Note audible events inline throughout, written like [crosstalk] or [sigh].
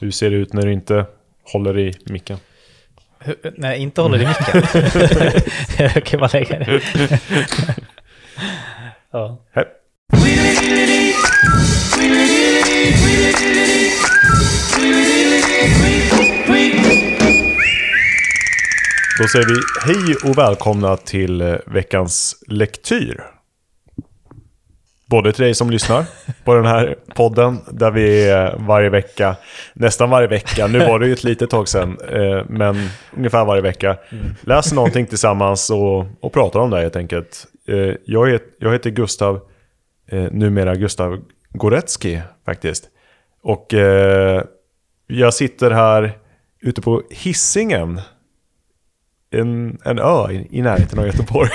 Hur ser det ut när du inte håller i micken? Hur- När jag inte håller i micken. [laughs] jag kan bara lägga det. [laughs] ja. Hej. Då säger vi hej och välkomna till eh, veckans lektyr. Både till dig som lyssnar på den här podden där vi varje vecka, nästan varje vecka, nu var det ju ett litet tag sedan, eh, men ungefär varje vecka, läser någonting tillsammans och, och pratar om det helt enkelt. Eh, Jag heter, jag heter Gustav, eh, numera Gustav Goretzki faktiskt. Och jag sitter här ute på Hisingen. En, en ö i, i närheten av Göteborg.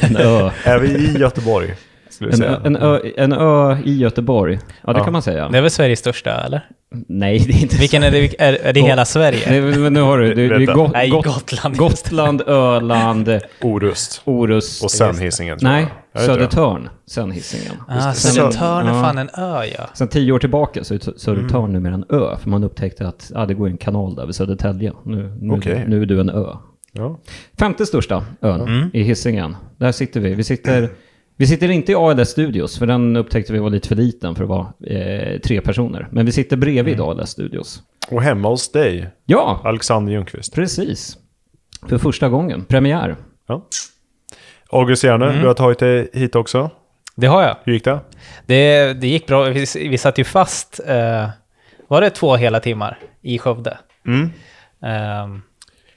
En är vi i Göteborg? Skulle En, säga. ö, en, ö, en ö i Göteborg. Ja, det Ja. kan man säga. Det är väl Sveriges största, eller? Nej, det är inte Vilken är det? Är, är det hela Sverige? Nej, men nu har du, det, det är. Got, Nej, Got, Gotland. Gotland, Öland, Orust. Orust. Och sen Hisingen Nej. Södertörn, sen Hisingen. Ah, Södertörn är fan en ö, ja. Sen tio år tillbaka så är Södertörn numera en ö, för man upptäckte att ah, det går en kanal där vid Södertälje. Nu, nu, Okej. nu är du en ö. Ja. Femte största ön Mm. i Hisingen. Där sitter vi. Vi sitter, vi sitter inte i ALS Studios, för den upptäckte vi var lite för liten för att vara eh, tre personer. Men vi sitter bredvid Mm. ALS Studios. Och hemma hos dig, Ja, Alexander Ljungqvist. precis. För första gången. Premiär. Ja. August Järner, Mm. du har tagit dig hit också. Det har jag. Hur gick det? Det, det gick bra. Vi, vi satt ju fast, eh, var det två hela timmar i Skövde? Mm. Ehm,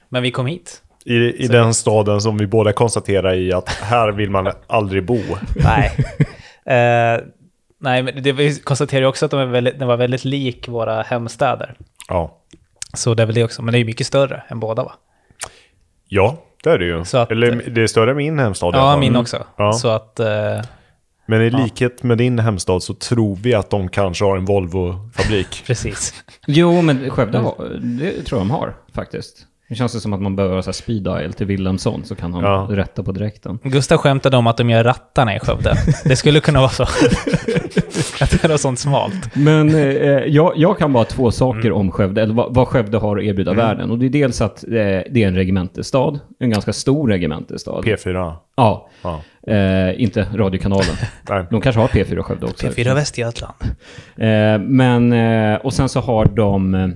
men vi kom hit. I, i den staden som vi båda konstaterar i att här vill man aldrig bo. Nej. Eh, nej, men det, vi konstaterade ju också att de är väldigt, den var väldigt lik våra hemstäder. Ja. Så det är väl det också. Men det är ju mycket större än båda va? Ja, det är det ju. Att- Eller det är större än min hemstad Ja, min också. Ja. Så att... Eh, Men i likhet med din hemstad så tror vi att de kanske har en Volvo-fabrik. [laughs] precis. Jo, men Skövde har, det tror jag de har faktiskt. Det känns det som att man behöver så här speed dial till Wilhelmsson så kan han Ja. rätta på direkten. Gustav skämtade om att de gör rattarna i Skövde. Det skulle kunna vara så. [laughs] att det är sånt smalt. Men eh, jag, jag kan bara två saker om Skövde, eller vad, vad Skövde har att erbjuda världen. Och det är dels att eh, det är en regementestad, en ganska stor regementestad. P4. ja, Ja. eh, inte radiokanalen. [laughs] De kanske har P4 i Skövde också. P4 Västergötland. Eh, men, eh, och sen så har de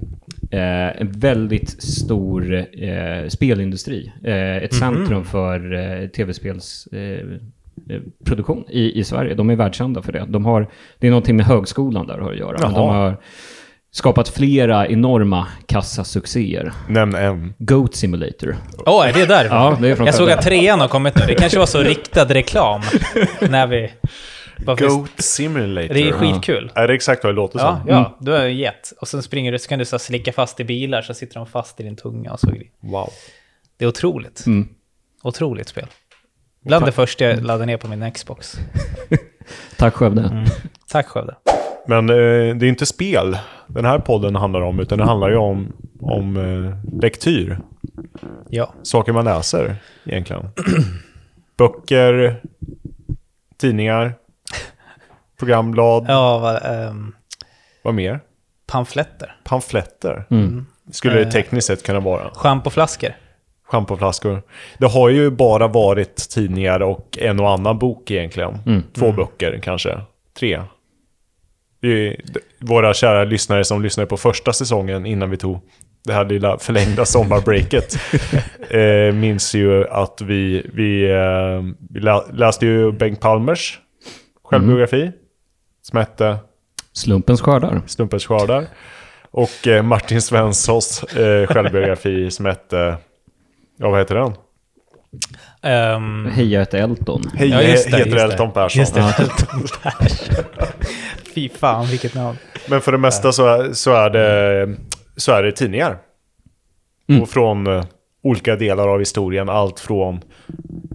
eh, en väldigt stor eh, spelindustri. Eh, ett centrum för eh, tv-spels... Eh, eh, produktion i, i Sverige. De är världskända för det. De har, det är någonting med högskolan där har att göra. De har skapat flera enorma kassasuccéer. Nämn en. Goat Simulator. Åh, är det därifrån? Ja, det är från Jag såg att trean har kommit nu. Det kanske var så riktad reklam [laughs] när vi... Goat Simulator. Det är skitkul. Är det exakt vad det låter Ja, som? ja, du är en get. Och sen springer du, så kan du så slicka fast i bilar, så sitter de fast i din tunga och så. Wow. Det är otroligt. Mm. Otroligt spel. Bland det första jag laddade ner på min Xbox. [laughs] Tack Skövde. Mm. Tack Skövde. Men eh, det är inte spel den här podden handlar om, utan det handlar ju om, om eh, lektyr. Ja. Saker man läser egentligen. [clears throat] Böcker, tidningar, programblad, Ja, vad, ehm, vad mer? pamfletter. Pamfletter. Mm. Skulle det Eh. tekniskt sett kunna vara. Schampoflaskor. Schampoflaskor. Det har ju bara varit tidningar och en och annan bok egentligen. Mm. Två böcker kanske. Tre. Vi, våra kära lyssnare som lyssnade på första säsongen innan vi tog det här lilla förlängda [laughs] sommarbreaket eh, minns ju att vi, vi, eh, vi lä, läste ju Bengt Palmers självbiografi som hette Slumpens skördar. Slumpens skördar. Och eh, Martin Svenssons eh, självbiografi som hette, ja vad heter den? Ehm, Hej, jag heter Elton. Hej, Ja, just det, heter just. Elton Persson. Just det, Elton [laughs] Persson. Fy fan, vilket namn. Men för det mesta så är, så är, det, så är det tidningar. Mm. Och från eh, olika delar av historien. Allt från,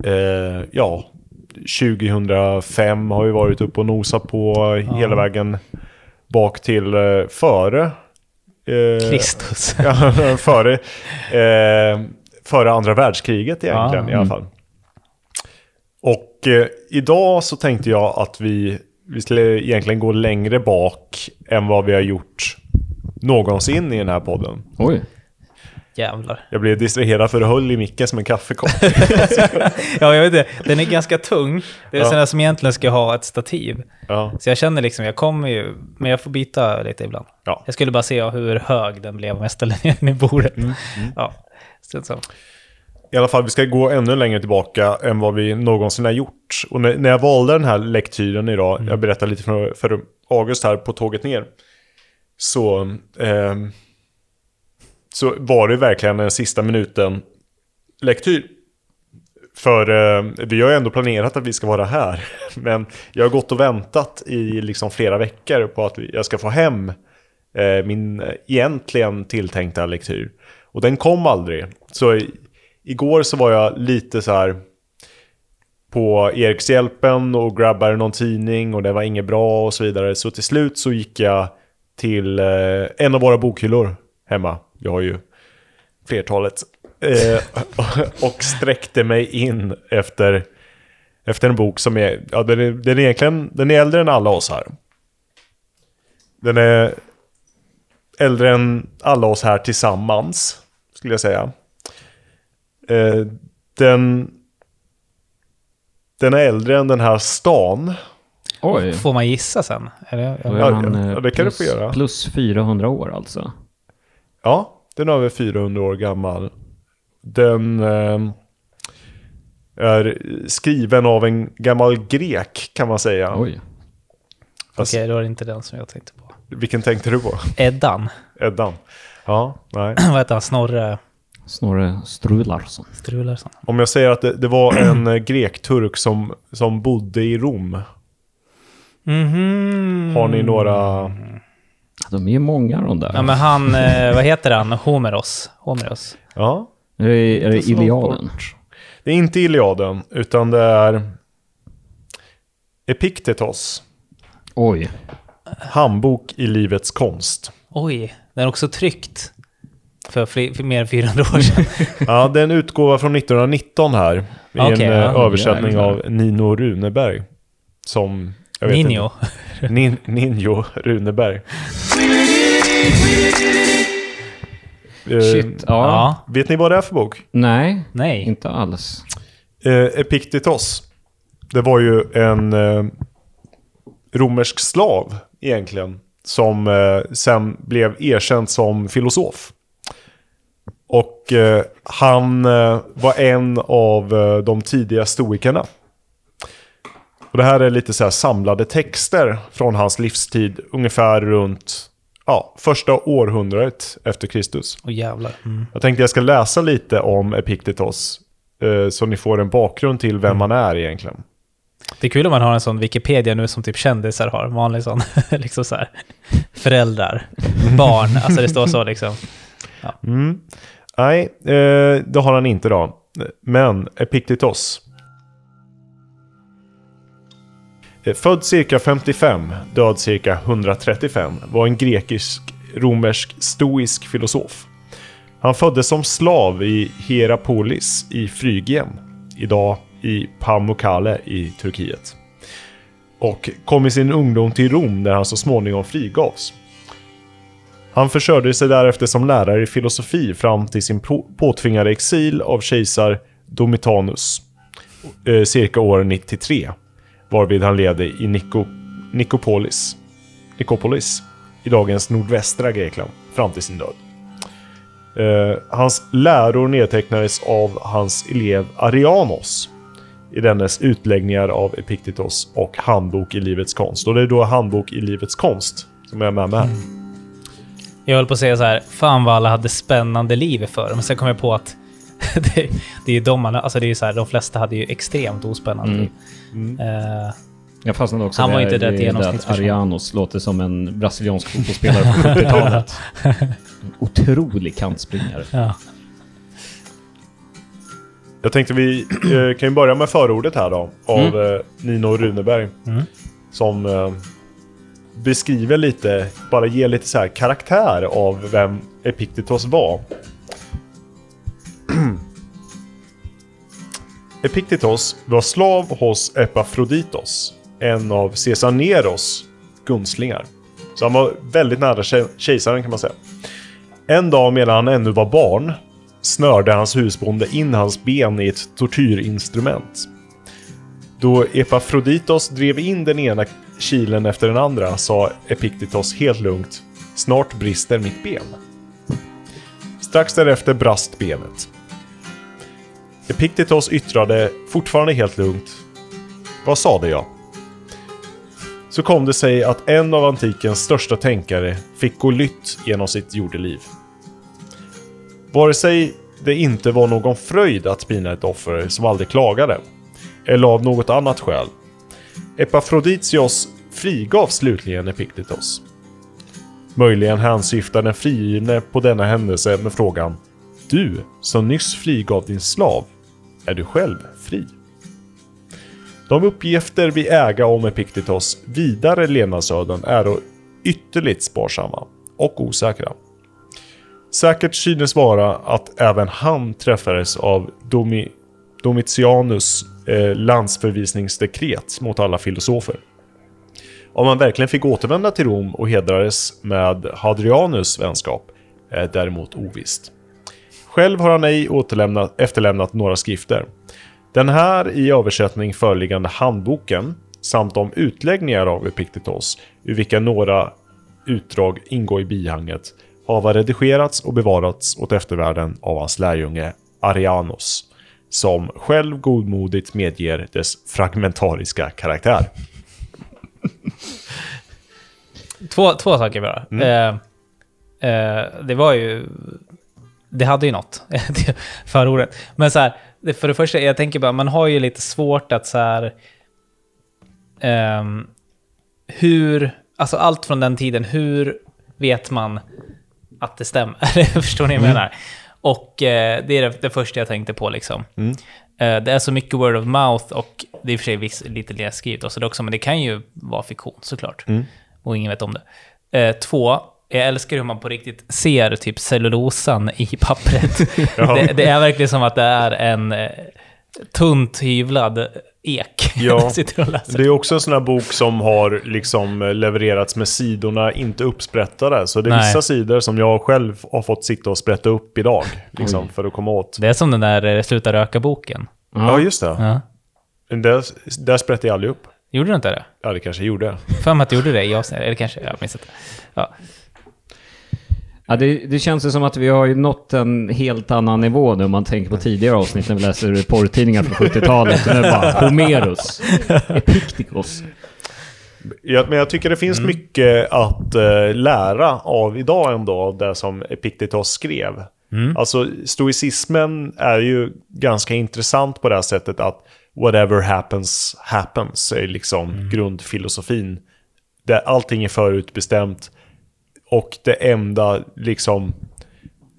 eh, ja, 2005 har vi varit uppe och nosat på hela vägen bak till eh, före. Eh, Kristus. [laughs] Ja, före, eh, före andra världskriget egentligen Ja, i alla fall. Och eh, idag så tänkte jag att vi, vi skulle egentligen gå längre bak än vad vi har gjort någonsin i den här podden. Oj. Jävlar. Jag blev distraherad för det höll i micken som en kaffekopp. [laughs] Ja, jag vet inte. Den är ganska tung. Det är Ja. där som egentligen ska ha ett stativ. ja, Så jag känner liksom, jag kommer ju, men jag får byta lite ibland. ja. Jag skulle bara se hur hög den blev om jag ställde ner den i bordet. Ja, så, så. I alla fall, vi ska gå ännu längre tillbaka än vad vi någonsin har gjort. Och när, när jag valde den här lektyren idag, jag berättade lite för, för August här på tåget ner, så, ehm, så var det verkligen en sista minuten lektyr. För eh, vi har ju ändå planerat att vi ska vara här. [laughs] Men jag har gått och väntat i liksom flera veckor på att jag ska få hem eh, min egentligen tilltänkta lektyr. Och den kom aldrig. Så i, igår så var jag lite så här på Erikshjälpen och grabbade någon tidning och det var inget bra och så vidare. Så till slut så gick jag till eh, en av våra bokhyllor hemma. Jag har ju flertalet. Eh, [laughs] och sträckte mig in efter, efter en bok som är, ja den är, den är egentligen, den är äldre än alla oss här. Den är äldre än alla oss här tillsammans, skulle jag säga. Eh, den, den är äldre än den här stan. Oj. Får man gissa sen? Eller? Då är Ja, man, ja, eh, det kan du plus, få göra. Plus 400 år alltså. Ja, den är över 400 år gammal. Den eh, är skriven av en gammal grek kan man säga. Oj. Fast, Okej, då är det inte den som jag tänkte på. Vilken tänkte du på? Eddan. Eddan? Ja, nej. [clears throat] Vad heter han? Snorre Snorre Strularsson. Strularsson? Om jag säger att det, det var en eh, grek-turk som, som bodde i Rom. Mhm. Har ni några... De är ju många de där. Ja, men han, eh, vad heter han? Homeros? Homeros? Ja, är det, är det Iliaden? Det är inte Iliaden, utan det är Epiktetos. Oj. Handbok i livets konst. Oj, den är också tryckt. För, fler, för mer än 400 år sedan. [laughs] Ja, det är en utgåva från 1919 här. I Okej, en eh, ja. översättning Jävlar. av Nino Runeberg. Som... Ninjo. [laughs] Nin, Ninjo Runeberg. Eh, Shit. Ja. Ja. Vet ni vad det är för bok? Nej, Nej. inte alls. Eh, Epiktetos. Det var ju en eh, romersk slav egentligen. Som sen blev erkänd som filosof. Och han var en av de tidiga stoikerna. Och det här är lite så här samlade texter från hans livstid. Ungefär runt ja, första århundradet efter Kristus. Åh jävlar. Mm. Jag tänkte jag ska läsa lite om Epiktetos. Eh, så ni får en bakgrund till vem man är egentligen. Det är kul om man har en sån Wikipedia nu som typ kändisar har. Vanlig sån, [laughs] liksom så här. Föräldrar, barn, alltså det står så [laughs] liksom. Mm. Nej, eh, det har han inte då. Men Epiktetos. Eh, född cirka 55, död cirka 135, var en grekisk-romersk stoisk filosof. Han föddes som slav i Hierapolis i Frygien, idag i Pamukkale i Turkiet. Och kom i sin ungdom till Rom där han så småningom frigavs. Han försörjde sig därefter som lärare i filosofi fram till sin påtvingade exil av kejsar Domitanus, eh, cirka år 93, varvid han levde i Niko, Nikopolis, Nikopolis i dagens nordvästra Grekland fram till sin död. Eh, hans läror nedtecknades av hans elev Arianos i dennes utläggningar av Epiktetos och Handbok i livets konst. Och det är då Handbok i livets konst som jag är med mig här. Jag höll på att säga så här, fan vad alla hade spännande liv för Men sen kom jag på att [laughs] det, det är ju de man, alltså det är ju så här, de flesta hade ju extremt ospännande liv. Eh, Jag fastnade också Han var inte rätt det- genomsnittsperson. att Arianos låter som en brasiliansk [laughs] fotbollsspelare på [laughs] 70-talet. Otrolig kantspringare. ja. Jag tänkte vi eh, kan ju börja med förordet här då. Av eh, Nino Runeberg. Mm. Som beskriver lite, bara ger lite så här karaktär av vem Epiktetos var. [clears throat] Epiktetos var slav hos Epafroditos. En av Caesar Neros gunstlingar. Så han var väldigt nära kejsaren kan man säga. En dag medan han ännu var barn snörde hans husbonde in hans ben i ett tortyrinstrument. Då Epafroditos drev in den ena kilen efter den andra sa Epiktetos helt lugnt Snart brister mitt ben. Strax därefter brast benet. Epiktetos yttrade fortfarande helt lugnt Vad sade jag? Så kom det sig att en av antikens största tänkare fick gå lytt genom sitt jordeliv. Vare sig det inte var någon fröjd att pina ett offer som aldrig klagade, eller av något annat skäl. Epafroditios frigav slutligen Epiktetos. Möjligen hänsyftar den frigivne på denna händelse med frågan du, som nyss frigav din slav, är du själv fri? De uppgifter vi äga om Epiktetos vidare levnadsöden är då ytterligt sparsamma och osäkra. Säkert synes vara att även han träffades av Domi Domitianus eh, landsförvisningsdekret mot alla filosofer. Om han verkligen fick återvända till Rom och hedrades med Hadrianus vänskap är däremot ovisst. Själv har han ej efterlämnat några skrifter. Den här i översättning föreliggande handboken samt de utläggningar av Epiktetos, ur vilka några utdrag ingår i bihanget, har redigerats och bevarats åt eftervärlden av hans lärjunge Arianos, som själv godmodigt medger dess fragmentariska karaktär. Två, två saker bara. Eh, eh, det var ju... Det hade ju något, [laughs] det förordet. Men så här, för det första, jag tänker bara, man har ju lite svårt att så här... ehm, hur... Alltså allt från den tiden, hur vet man att det stämmer? [laughs] Förstår ni vad jag menar? Och eh, det är det, det första jag tänkte på liksom. Eh, det är så mycket word of mouth och det är i och för sig viss, lite läskrivet och så också, men det kan ju vara fiktion såklart. Och ingen vet om det. Eh, två, jag älskar hur man på riktigt ser typ cellulosan i pappret. [laughs] Ja. det, det är verkligen som att det är en eh, tunt hyvlad ek. Ja. [laughs] Det är också en sån här bok som har liksom levererats med sidorna inte uppsprättade. Så det är Nej. vissa sidor som jag själv har fått sitta och sprätta upp idag. Liksom, för att komma åt. Det är som den där eh, Sluta röka-boken. Ja, just det. Ja. Där, där sprättade jag aldrig upp. Gjorde du inte det? Ja, det kanske jag gjorde. För mig att du gjorde det i avsnittet, eller kanske, jag minns inte. Ja. Ja, det, det känns ju som att vi har ju nått en helt annan nivå nu om man tänker på tidigare avsnitt när vi läser porrtidningar från 70-talet. Nu är det bara Homerus, Epiktikos. Ja, men jag tycker det finns mycket att eh, lära av idag ändå, av det som Epiktetos skrev. Alltså, stoicismen är ju ganska intressant på det här sättet att whatever happens, happens, är liksom grundfilosofin. Där allting är förutbestämt och det enda, liksom,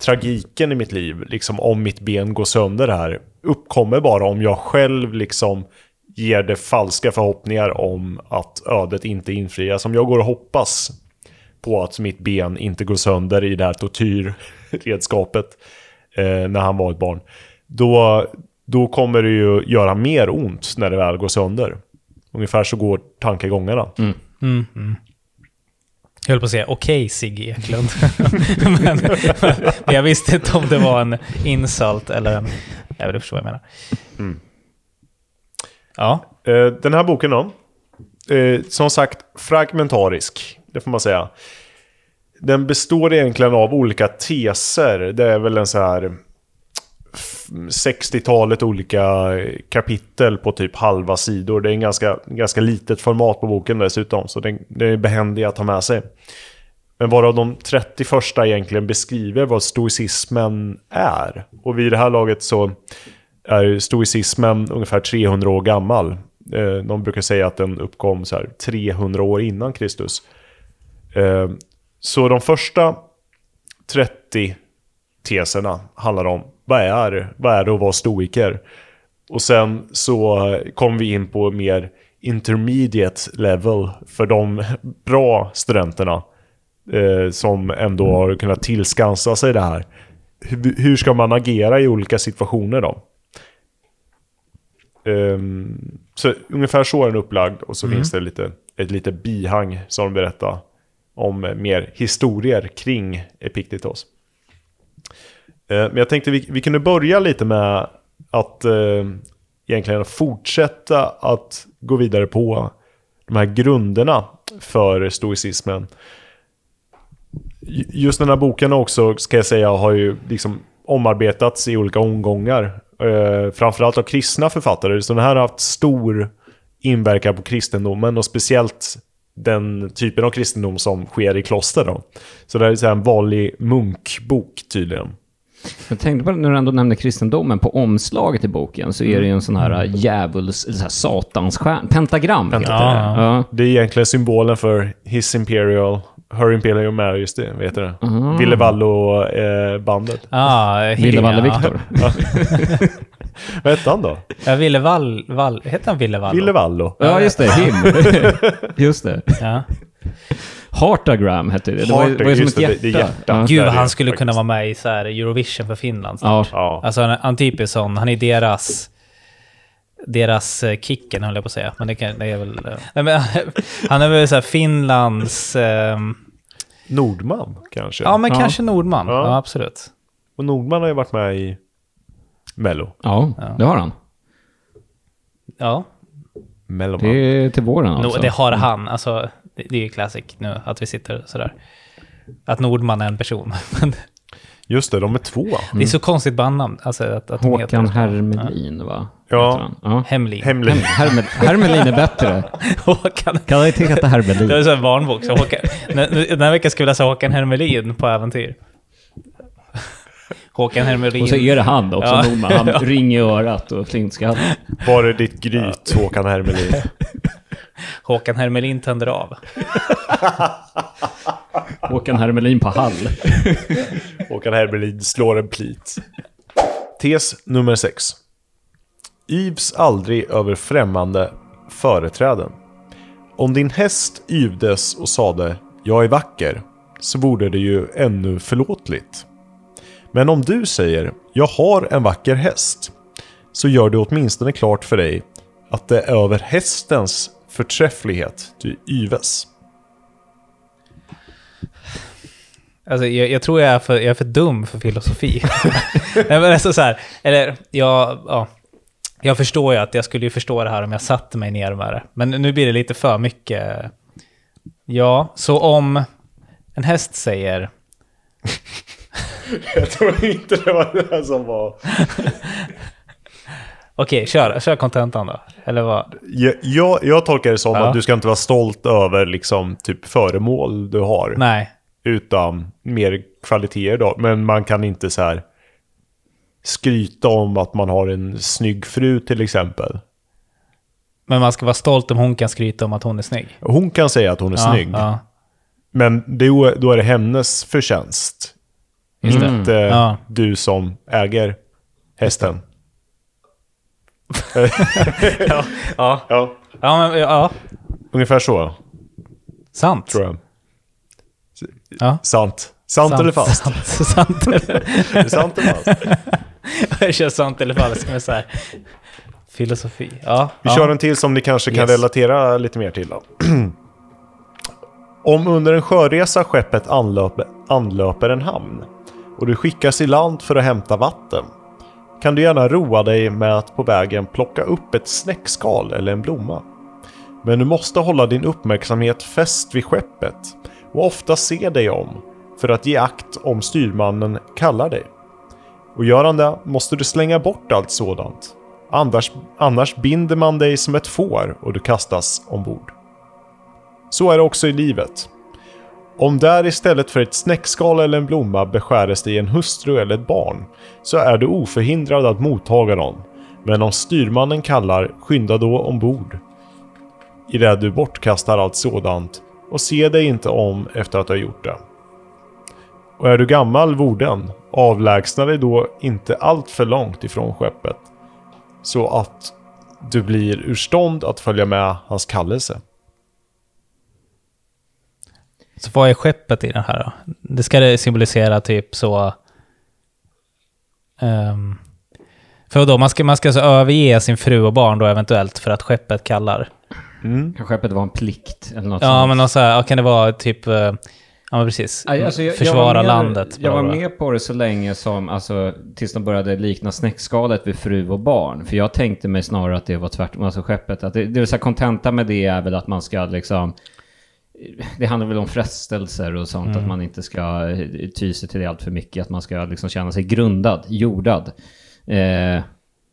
tragiken i mitt liv, liksom om mitt ben går sönder här, uppkommer bara om jag själv liksom ger det falska förhoppningar om att ödet inte infrias. Om jag går och hoppas på att mitt ben inte går sönder i det här tortyrredskapet eh, när han var ett barn. Då, då kommer det ju göra mer ont när det väl går sönder. Ungefär så går tankegångarna. Jag höll på att säga okej Sigge Eklund. [laughs] men, men jag visste inte om det var en insult eller en... Jag vill förstå vad jag menar. Ja. Eh, den här boken då. Eh, som sagt, fragmentarisk. Det får man säga. Den består egentligen av olika teser. Det är väl en så här 60-talet olika kapitel på typ halva sidor. Det är en ganska, ganska litet format på boken dessutom. Så den, den är behändig att ha med sig. Men varav de 30 första egentligen beskriver vad stoicismen är. Och vid det här laget så är stoicismen ungefär 300 år gammal. Eh, de brukar säga att den uppkom så här 300 år innan Kristus. Eh, så de första 30 teserna handlar om vad är, vad är det att vara stoiker? Och sen så kom vi in på mer intermediate level för de bra studenterna eh, som ändå har kunnat tillskansa sig det här. Hur, hur ska man agera i olika situationer då? Ehm, så ungefär så är den upplagd och så finns det lite, ett litet bihang som berättar om mer historier kring Epiktetos. Eh, men jag tänkte vi, vi kunde börja lite med att eh, egentligen fortsätta att gå vidare på de här grunderna för stoicismen. Just den här boken också, ska jag säga, har ju liksom omarbetats i olika omgångar. Eh, framförallt av kristna författare. Så den här har haft stor inverkan på kristendomen och speciellt den typen av kristendom som sker i kloster. Då. Så det här är så här en vanlig munkbok tydligen. Jag tänkte på när du ändå nämnde kristendomen, på omslaget i boken så är det ju en sån här Mm. djävuls, eller så här satanstjärn, pentagram heter Ja. det. Ja. Det är egentligen symbolen för His Imperial, Her Imperial Majesty, vet du det? Villevallo-bandet. Ah, Ville Valle [laughs] ja. Viktor. Vad hette han då? Ja, Ville Wall... Wall heter han Ville Wall? Villevallo. Ja, just det. Him. [laughs] just det. Ja. Heartagram hette det. Det var, det var ju som ett det, hjärta. det är hjärta. Ja. Gud, är han det skulle faktiskt. kunna vara med i så här Eurovision för Finland. Ja. Ja. Alltså han, han typiskt sån, han är deras... Deras eh, Kicken höll jag på att säga, men det, kan, det är väl... eh, Nej, men, [laughs] han är väl så här Finlands... ehm, Nordman kanske? ja, men Ja. kanske Nordman. Ja. Ja, absolut. Och Nordman har ju varit med i Mello. ja, det har han. Ja, Melloman. Det är till våren no, alltså. det har han. Alltså, det, är ju classic nu att vi sitter sådär. Att Nordman är en person. [laughs] Just det, de är två. Det är så konstigt bandnamn. Alltså att, att Håkan. Hermelin, va? Ja. Heter han. ja. Hemlin. Hemlig. Hermel, Hermelin är bättre. [laughs] Håkan. Kan jag inte heta Det är Hermelin? så här barnbok. Så Håkan, den här veckan ska vi läsa Håkan Hermelin på äventyr. [laughs] Håkan Hermelin. Och så är det han också, Ja. Nordman. Han ring i örat och flintskallen. Var är ditt gryt, Håkan Hermelin? Håkan Hermelin tänder av. [laughs] Håkan Hermelin på Hall. [laughs] Håkan Hermelin slår en plit. Tes nummer 6. Yvs aldrig över främmande företräden. Om din häst yvdes och sade ”Jag är vacker” så vore det ju ännu förlåtligt. Men om du säger ”Jag har en vacker häst” så gör du åtminstone klart för dig att det är över hästens förträfflighet du yves. Alltså, jag, jag tror jag är, för, jag är för dum för filosofi. [laughs] Nej, men alltså så här, eller jag, ja, jag förstår ju att jag skulle ju förstå det här om jag satte mig ner med det. Men nu blir det lite för mycket. Ja, så om en häst säger [laughs] Jag tror inte det var det här som var... [laughs] Okej, kör, kör kontentan då. Eller vad? Jag, jag, jag tolkar det som Ja. att du ska inte vara stolt över liksom typ föremål du har. Nej. Utan mer kvaliteter då. Men man kan inte så här skryta om att man har en snygg fru till exempel. Men man ska vara stolt om hon kan skryta om att hon är snygg. Hon kan säga att hon är Ja, snygg. Ja, Men det, då är det hennes förtjänst. det. Inte Ja. du som äger hästen. Ja, ja. Ja, ja, men, ja. ungefär så Sant. tror jag. Ja. Sant. Sant, eller falskt? [laughs] Sant, sant eller... Sant eller falskt? [laughs] Jag kör sant eller falskt med så här filosofi. Ja. Vi ja. kör en till som ni kanske kan Yes. relatera lite mer till. Då. [clears throat] Om under en sjöresa skeppet anlöper, anlöper en hamn och du skickas i land för att hämta vatten kan du gärna roa dig med att på vägen plocka upp ett snäckskal eller en blomma. Men du måste hålla din uppmärksamhet fäst vid skeppet och ofta se dig om för att ge akt om styrmannen kallar dig. Och gör han det måste du slänga bort allt sådant. Annars, annars binder man dig som ett får och du kastas ombord. Så är det också i livet. Om där istället för ett snäckskal eller en blomma beskäres dig en hustru eller ett barn, så är du oförhindrad att mottaga dem. Men om styrmannen kallar, skynda då ombord. I det du bortkastar allt sådant och se dig inte om efter att du har gjort det. Och är du gammal vorden, avlägsna dig då inte allt för långt ifrån skeppet, så att du blir ur stånd att följa med hans kallelse. Så vad är skeppet i den här då? Det ska det symbolisera typ så... Um, för då man ska, man ska alltså överge sin fru och barn då eventuellt för att skeppet kallar. Kan skeppet vara en plikt eller något Ja, sånt? men och så här, ja, kan det vara typ... eh, Ja, men precis. Alltså, jag- jag Försvara var med- landet. Jag var med på det så länge som, alltså, tills de började likna snäckskalet vid fru och barn. För jag tänkte mig snarare att det var tvärtom, alltså skeppet. Att det, det vill säga kontenta med det är väl att man ska liksom... Det handlar väl om frestelser och sånt, att man inte ska eh, ty sig till det allt för mycket. Att man ska liksom känna sig grundad, jordad. Eh,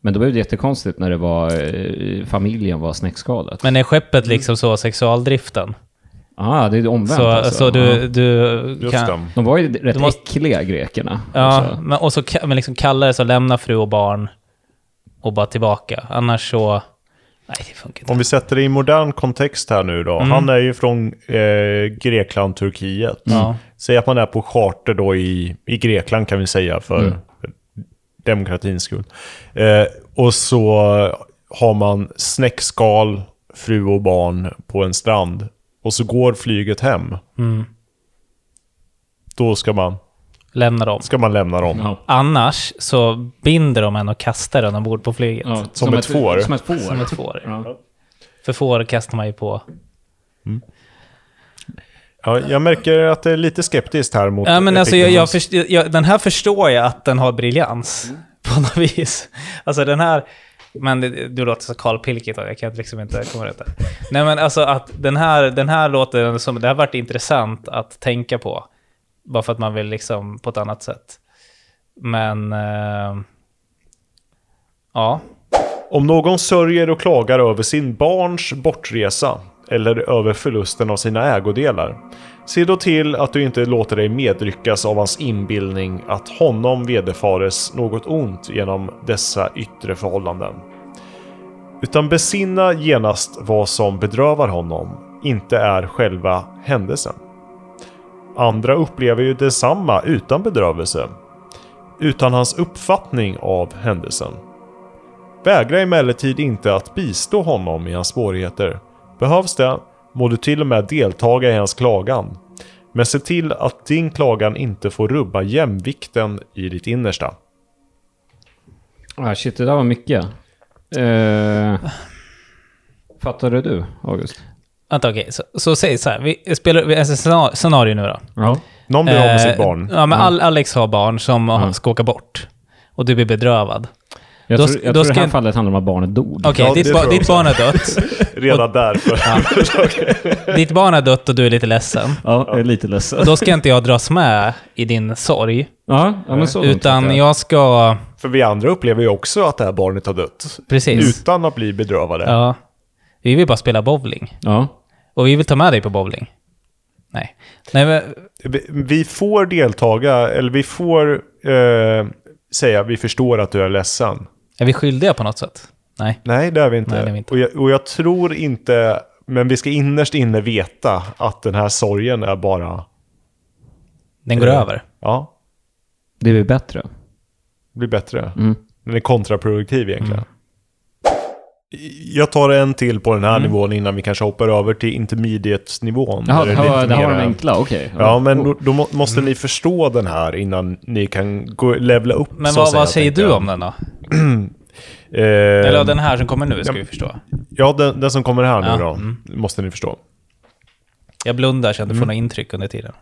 men då blev det jättekonstigt när det var eh, familjen var snäckskalet. Men är skeppet liksom så sexualdriften? ah, det är omvänt Så, alltså. så du, Ja. du kan... De var ju rätt Du måste- äckliga grekerna. Ja, Alltså. men, och så men liksom kalla det så, lämna fru och barn och bara tillbaka. Annars så... Nej, det funkar inte. Om vi sätter det i modern kontext här nu då. Mm. Han är ju från eh, Grekland, Turkiet. Ja. Säg att man är på charter då i, i Grekland kan vi säga för Mm. demokratins skull. Eh, och så har man snäckskal, fru och barn på en strand. Och så går flyget hem. Mm. Då ska man, Lämna dem. ska man lämna dem. Ja. Annars så binder de en och kastar den ombord på flyget. Ja, Som ett får. Som ett får. Som ett får. Ja. För får kastar man ju på. Ja, jag märker att det är lite skeptiskt här mot... Ja, men alltså, jag, jag, först, jag, den här förstår jag att den har briljans. [laughs] På något vis. Alltså den här... Men det, du låter så Carl Pilkington, jag kan liksom inte komma rätt där. Nej men alltså att den här, den här låter som, det har varit intressant att tänka på. Bara för att man vill liksom på ett annat sätt. Men... Eh, ja. Om någon sörjer och klagar över sin barns bortresa eller över förlusten av sina ägodelar. Se då till att du inte låter dig medryckas av hans inbildning att honom vederfares något ont genom dessa yttre förhållanden. Utan besinna genast vad som bedrövar honom, inte är själva händelsen. Andra upplever ju detsamma utan bedrövelse, utan hans uppfattning av händelsen. Vägra emellertid inte att bistå honom i hans svårigheter. Behövs det, må du till och med deltaga i hans klagan. Men se till att din klagan inte får rubba jämvikten i ditt innersta. Ah, shit, det där var mycket. Eh, fattade du, August? Vänta okej, så, så säg så här. Vi spelar, vi, alltså, scenar- scenario nu då. Ja. Någon blir av med Eh, sitt barn. Ja, men Al- Alex har barn som ska åka bort. Och du blir bedrövad. Jag Då- tror, jag då tror det ska här fallet handlar om att barnet dog. Okej, Ja, ditt, ba- jag ditt barn är dött. [laughs] Redan därför. [laughs] Ditt barn är dött och du är lite ledsen. Ja, jag är lite ledsen. Och då ska inte jag dras med i din sorg. Ja, ja men så Utan fattar jag ska... För vi andra upplever ju också att det här barnet har dött. Precis. Utan att bli bedrövade. Ja. Vi vill bara spela bowling. Ja. Och vi vill ta med dig på bowling. Nej. Nej men... Vi- får deltaga, eller vi får eh, säga vi förstår att du är ledsen. Är vi skyldiga på något sätt? Nej. Nej, det är vi inte. Nej, det är vi inte. Och, jag, och jag tror inte, men vi ska innerst inne veta att den här sorgen är bara, Den går Eh. över. ja, Det blir bättre. blir bättre. Mm. Den är kontraproduktiv egentligen. Jag tar en till på den här nivån innan vi kanske hoppar över till intermediate-nivån. Jaha, där det, är har, lite det har de enkla, okej. Ja, men Oh. då, då må- måste ni förstå den här innan ni kan gå, levla upp. Men vad, vad säger du om den då? [clears throat] Eh, Eller den här som kommer nu, ska ja. vi förstå. Ja, den, den som kommer här nu Ja, då, mm. måste ni förstå. Jag blundar så jag inte Mm. får några intryck under tiden.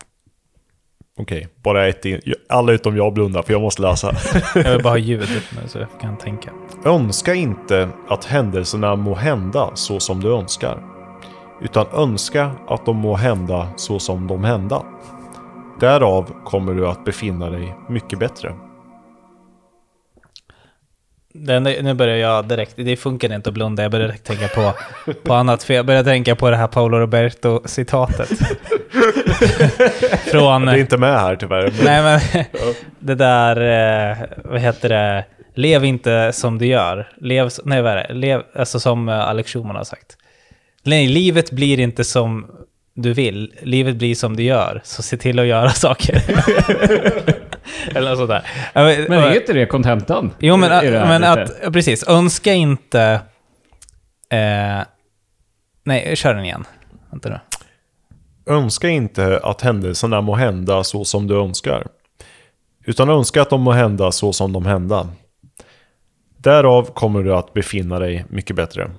Okej, bara ett in. Alla utom jag blundar för jag måste läsa. [laughs] Jag vill bara ha [laughs] ljud nu så jag kan tänka. Önska inte att händelserna må hända så som du önskar. Utan önska att de må hända så som de hända. Därav kommer du att befinna dig mycket bättre. Den, nu börjar jag direkt, det funkar inte att blunda, jag börjar direkt tänka på, på annat, för jag börjar tänka på det här Paolo Roberto-citatet. [laughs] [laughs] Från... Det är inte med här tyvärr. Nej men, [laughs] det där, eh, vad heter det, lev inte som du gör. Lev, nej vad är det, lev, alltså som eh, Alex Schulman har sagt. Nej, livet blir inte som du vill, livet blir som du gör, så se till att göra [laughs] saker. Eller något sådär. Ja, men- är inte det kontentan? Jo, men, det här men att, precis, önska inte... Eh, nej, kör den igen. Vänta nu. Önska inte att händelserna må hända så som du önskar. Utan önska att de må hända så som de hända. Därav kommer du att befinna dig mycket bättre.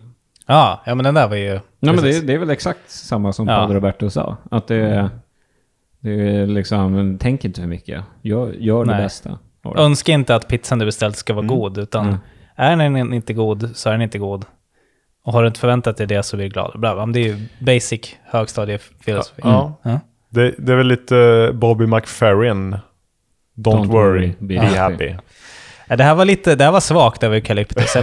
Ja, ja men den där var ju... Ja, men det, det är väl exakt samma som Ja. Paolo Roberto sa. Att det, är- det är liksom, tänk inte för mycket. Gör, gör det Nej. bästa. Önska inte att pizzan du beställt ska vara Mm. god, utan Mm. är den inte god så är den inte god. Och har du inte förväntat dig det så blir du glad. Bla, bla. Men det är ju basic högstadiefilosofi. Ja. Ja. Det, det är väl lite Bobby McFerrin. Don't, Don't worry, be, be happy. happy. Ja, Det här var lite, det här var svagt av eukalyptus. [laughs]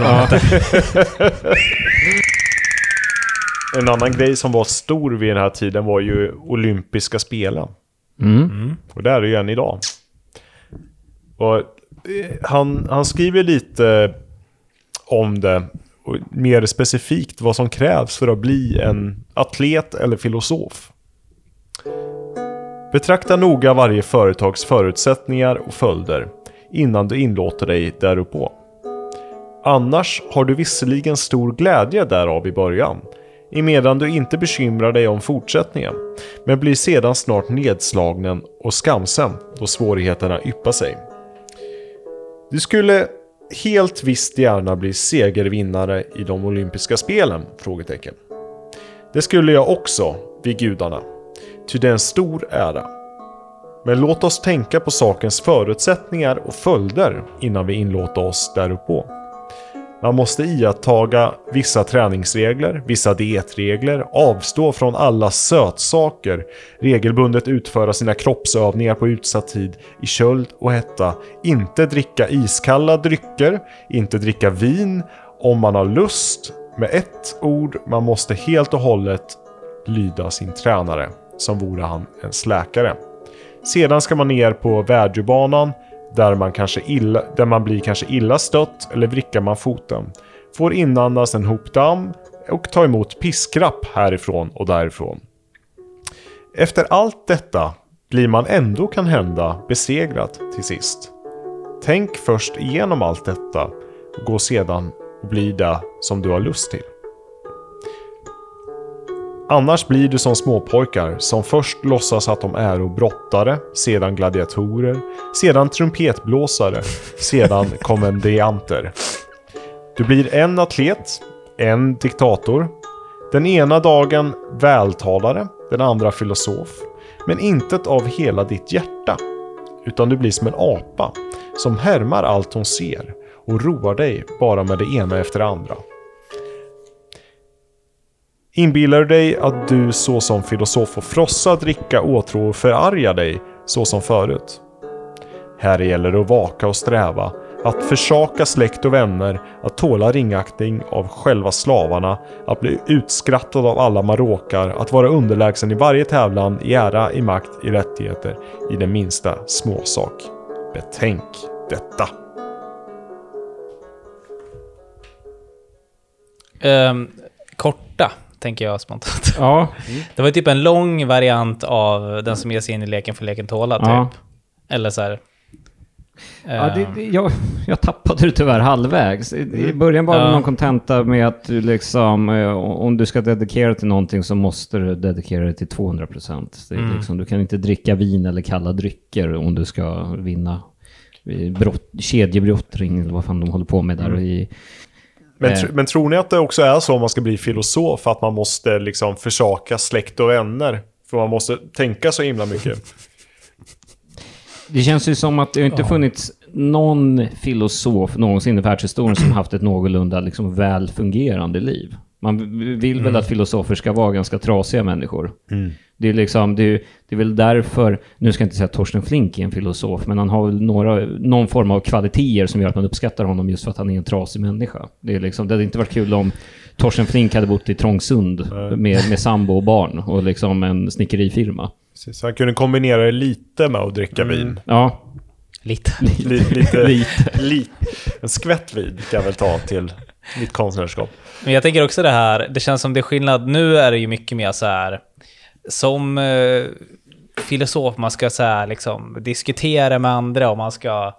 En annan grej som var stor vid den här tiden var ju olympiska spelen. Mm. Och det är det ju än idag. Och eh, han, han skriver lite om det. Och mer specifikt vad som krävs för att bli en atlet eller filosof. Betrakta noga varje företags förutsättningar och följder innan du inlåter dig däruppå. Annars har du visserligen stor glädje därav i början, emedan du inte bekymrar dig om fortsättningen, men blir sedan snart nedslagen och skamsen då svårigheterna yppar sig. Du skulle helt visst gärna bli segervinnare i de olympiska spelen? Frågetecken. Det skulle jag också, vid gudarna. Ty det är en stor ära. Men låt oss tänka på sakens förutsättningar och följder innan vi inlåter oss däruppå. Man måste iakttaga vissa träningsregler, vissa dietregler, avstå från alla sötsaker, regelbundet utföra sina kroppsövningar på utsatt tid i köld och hetta, inte dricka iskalla drycker, inte dricka vin om man har lust. Med ett ord, man måste helt och hållet lyda sin tränare, som vore han en läkare. Sedan ska man ner på värdjubanan där man, kanske illa, där man blir kanske illa stött eller vrickar man foten. Får inandas en hop damm och ta emot piskrapp härifrån och därifrån. Efter allt detta blir man ändå kan hända besegrad till sist. Tänk först igenom allt detta och gå sedan och bli det som du har lust till. Annars blir du som småpojkar som först låtsas att de är brottare, sedan gladiatorer, sedan trumpetblåsare, sedan [laughs] kommendianter. Du blir en atlet, en diktator. Den ena dagen vältalare, den andra filosof. Men intet av hela ditt hjärta. Utan du blir som en apa som härmar allt hon ser och roar dig bara med det ena efter det andra. Inbillar du dig att du såsom filosof får frossa, dricka, åtrå och förarga dig så som förut? Här gäller det att vaka och sträva, att försaka släkt och vänner, att tåla ringaktning av själva slavarna, att bli utskrattad av alla maråkar, att vara underlägsen i varje tävlan, i ära, i makt, i rättigheter, i den minsta småsak. Betänk detta. Um, korta, tänker jag spontant. [laughs] Ja, Det var typ en lång variant av den som ger sig in i leken för leken tåla, typ. Ja. Eller så här... ja det, ehm, det, jag, jag tappade det tyvärr halvvägs. I, i början var det Ja. någon kontenta med att du liksom, eh, om du ska dedikera till någonting så måste du dedikera det till 200 procent. Mm. Liksom, du kan inte dricka vin eller kalla drycker om du ska vinna brott, kedjebrottring eller vad fan de håller på med där. I, Men, Eh. tr- men tror ni att det också är så om man ska bli filosof att man måste liksom försaka släkt och vänner? För man måste tänka så himla mycket. [laughs] Det känns ju som att det inte funnits någon filosof någonsin i världshistorien som haft ett någorlunda liksom väl fungerande liv. Man vill väl att filosofer ska vara ganska trasiga människor. Det är liksom, det är, det är väl därför, nu ska jag inte säga att Torsten Flink är en filosof, men han har väl några, någon form av kvaliteter som gör att man uppskattar honom just för att han är en trasig människa. Det, är liksom, det hade inte varit kul om Torsten Flink hade bott i Trångsund med, med sambo och barn och liksom en snickerifirma. Så han kunde kombinera det lite med att dricka vin. Ja, Lite. Li, lite, [laughs] Lite. li, en skvätt vin kan jag väl ta till mitt konstnärskap. Men jag tänker också det här, det känns som det är skillnad. Nu är det ju mycket mer så här, som eh, filosof, man ska så här, liksom, diskutera med andra och man ska,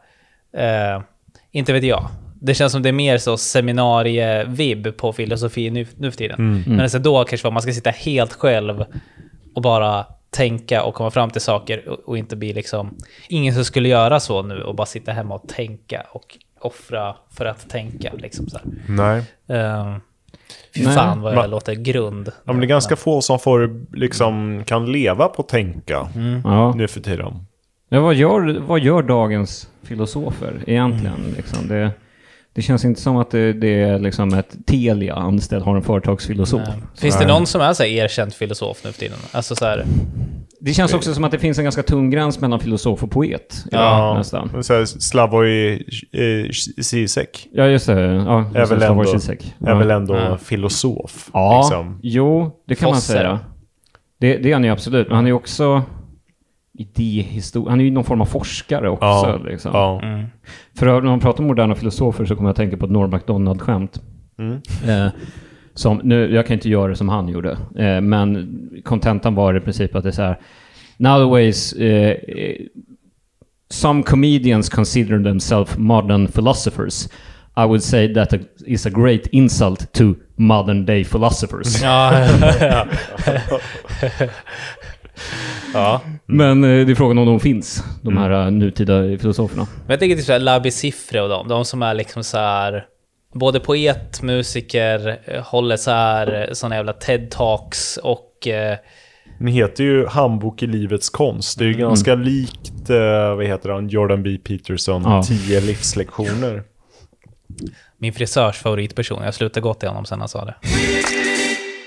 eh, inte vet jag. Det känns som det är mer så seminarie-vibb på filosofi nu, nu för tiden. Men alltså då kanske var man ska sitta helt själv och bara tänka och komma fram till saker och, och inte bli liksom... Ingen som skulle göra så nu och bara sitta hemma och tänka och offra för att tänka. Liksom så här. Nej. Ehm, Fy Nej. fan vad jag Man- låter grund. Ja, men det är ganska få som får, liksom, kan leva på att tänka Ja. nu för tiden. Ja, vad, gör, vad gör dagens filosofer egentligen? Liksom? Det, det känns inte som att det, det är liksom ett Telia anställd har en företagsfilosof. Nej. Finns det någon som är så här erkänd filosof nu för tiden? Alltså så här, Det känns också som att det finns en ganska tung gräns mellan filosof och poet. Ja, nästan. Så här, Slavoj eh, Zizek Ja, just det. Ja, är väl ändå, Zizek. är ja. väl ändå Ja. filosof. Ja, Liksom. jo, det kan man Fosser. säga. Det, det är han ju absolut, men han är ju också idéhistor... Han är ju någon form av forskare också. Ja, Liksom. ja. mm. För när man pratar om moderna filosofer så kommer jag att tänka på ett Norm MacDonald-skämt. Mm. Eh, som, nu, jag kan inte göra det som han gjorde, eh, men kontentan var i princip att det är så här. Nowadays, eh, some comedians consider themselves modern philosophers. I would say that is a great insult to modern day philosophers. Ja, ja. ja. Men eh, det är frågan om de finns, de här eh, nutida filosoferna. Men jag tänker typ såhär Labi Siffre och de, de som är liksom så här både poet, musiker, eh, håller så här såna jävla TED-talks och eh, Den heter ju Handbok i livets konst. Det är ju Mm. ganska likt, eh, vad heter han, Jordan B. Peterson, Ja. 10 livslektioner. min frisörs favoritperson. Jag slutade gå till honom sen han sa det.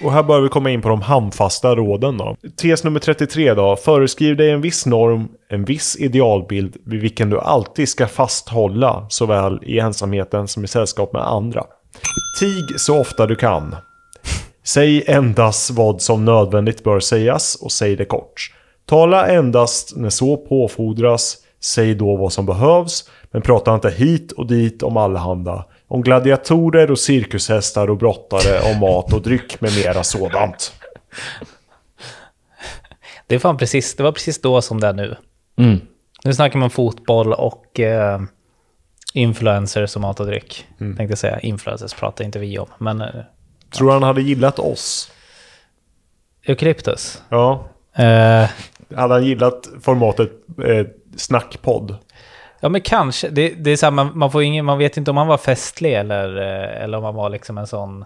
Och här börjar vi komma in på de handfasta råden då. Tes nummer 33 då. Föreskriv dig en viss norm, en viss idealbild vid vilken du alltid ska fasthålla, såväl i ensamheten som i sällskap med andra. Tig så ofta du kan. Säg endast vad som nödvändigt bör sägas och säg det kort. Tala endast när så påfordras. Säg då vad som behövs, men prata inte hit och dit om allehanda. Om gladiatorer och cirkushästar och brottare, om mat och dryck med mera sådant. Det, är fan precis, det var precis då som det är nu. Mm. Nu snackar man fotboll och eh, influencers och mat och dryck. Tänkte jag säga. Influencers pratar inte vi om. Men eh, Tror han hade gillat oss? Eukalyptus. Ja. Eh, Hade han gillat formatet eh, snackpodd? Ja, men kanske. Det, det är så här, man, man, får ingen, man vet inte om han var festlig eller, eh, eller om han var liksom en sån...